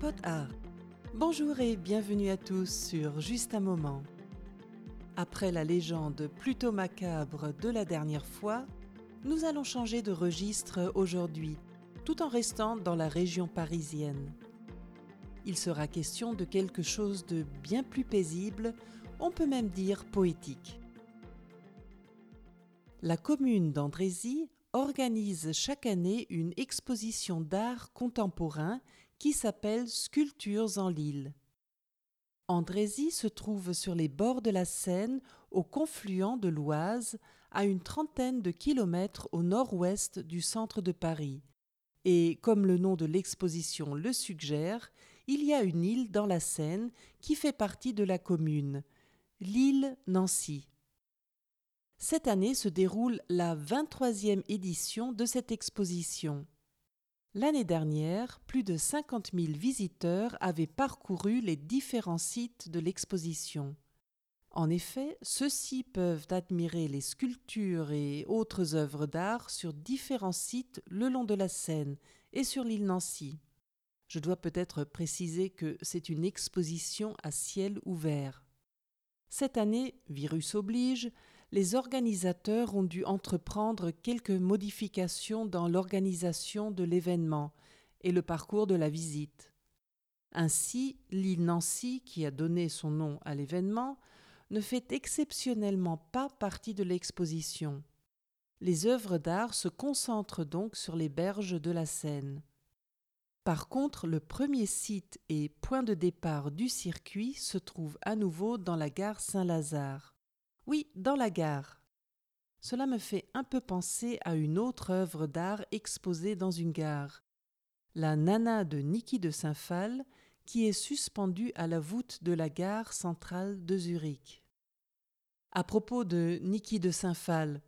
Pot Art. Bonjour et bienvenue à tous sur Juste un moment. Après la légende plutôt macabre de la dernière fois, nous allons changer de registre aujourd'hui, tout en restant dans la région parisienne. Il sera question de quelque chose de bien plus paisible, on peut même dire poétique. La commune d'Andrézy organise chaque année une exposition d'art contemporain qui s'appelle Sculptures en Lille. Andrézy se trouve sur les bords de la Seine, au confluent de l'Oise, à une trentaine de kilomètres au nord-ouest du centre de Paris. Et comme le nom de l'exposition le suggère, il y a une île dans la Seine qui fait partie de la commune, l'île Nancy. Cette année se déroule la 23e édition de cette exposition. L'année dernière, plus de 50 000 visiteurs avaient parcouru les différents sites de l'exposition. En effet, ceux-ci peuvent admirer les sculptures et autres œuvres d'art sur différents sites le long de la Seine et sur l'île Nancy. Je dois peut-être préciser que c'est une exposition à ciel ouvert. Cette année, virus oblige, les organisateurs ont dû entreprendre quelques modifications dans l'organisation de l'événement et le parcours de la visite. Ainsi, l'île Nancy, qui a donné son nom à l'événement, ne fait exceptionnellement pas partie de l'exposition. Les œuvres d'art se concentrent donc sur les berges de la Seine. Par contre, le premier site et point de départ du circuit se trouve à nouveau dans la gare Saint-Lazare. Oui, dans la gare. Cela me fait un peu penser à une autre œuvre d'art exposée dans une gare. La Nana de Niki de Saint-Phal, qui est suspendue à la voûte de la gare centrale de Zurich. À propos de Niki de Saint-Phal,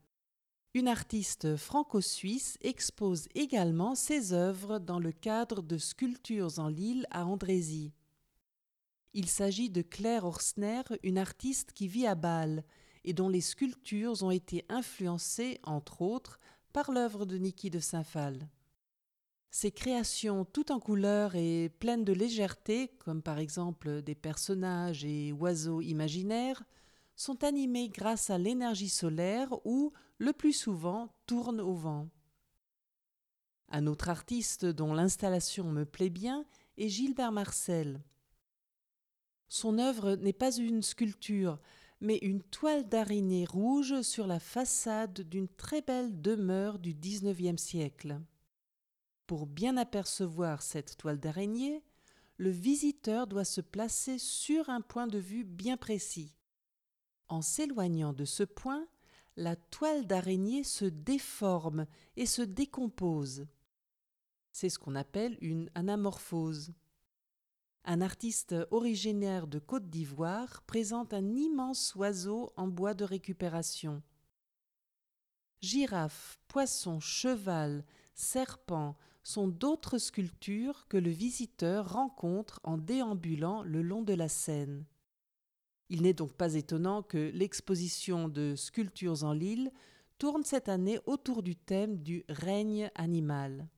une artiste franco-suisse expose également ses œuvres dans le cadre de Sculptures en Lille à Andrézy. Il s'agit de Claire Orsner, une artiste qui vit à Bâle et dont les sculptures ont été influencées, entre autres, par l'œuvre de Niki de Saint-Phal. Ses créations toutes en couleurs et pleines de légèreté, comme par exemple des personnages et oiseaux imaginaires, sont animés grâce à l'énergie solaire ou, le plus souvent, tournent au vent. Un autre artiste dont l'installation me plaît bien est Gilbert Marcel. Son œuvre n'est pas une sculpture, mais une toile d'araignée rouge sur la façade d'une très belle demeure du XIXe siècle. Pour bien apercevoir cette toile d'araignée, le visiteur doit se placer sur un point de vue bien précis. En s'éloignant de ce point, la toile d'araignée se déforme et se décompose. C'est ce qu'on appelle une anamorphose. Un artiste originaire de Côte d'Ivoire présente un immense oiseau en bois de récupération. Girafes, poissons, cheval, serpents sont d'autres sculptures que le visiteur rencontre en déambulant le long de la Seine. Il n'est donc pas étonnant que l'exposition de sculptures en Lille tourne cette année autour du thème du règne animal.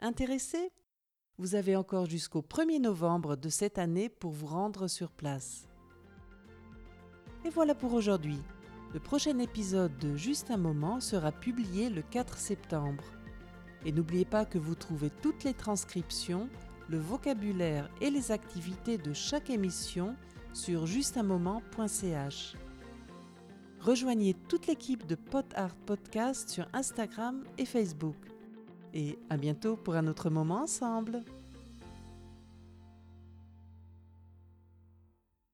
Intéressé Vous avez encore jusqu'au 1er novembre de cette année pour vous rendre sur place. Et voilà pour aujourd'hui. Le prochain épisode de Juste un moment sera publié le 4 septembre. Et n'oubliez pas que vous trouvez toutes les transcriptions, le vocabulaire et les activités de chaque émission sur justunmoment.ch. Rejoignez toute l'équipe de Pot Art Podcast sur Instagram et Facebook. Et à bientôt pour un autre moment ensemble.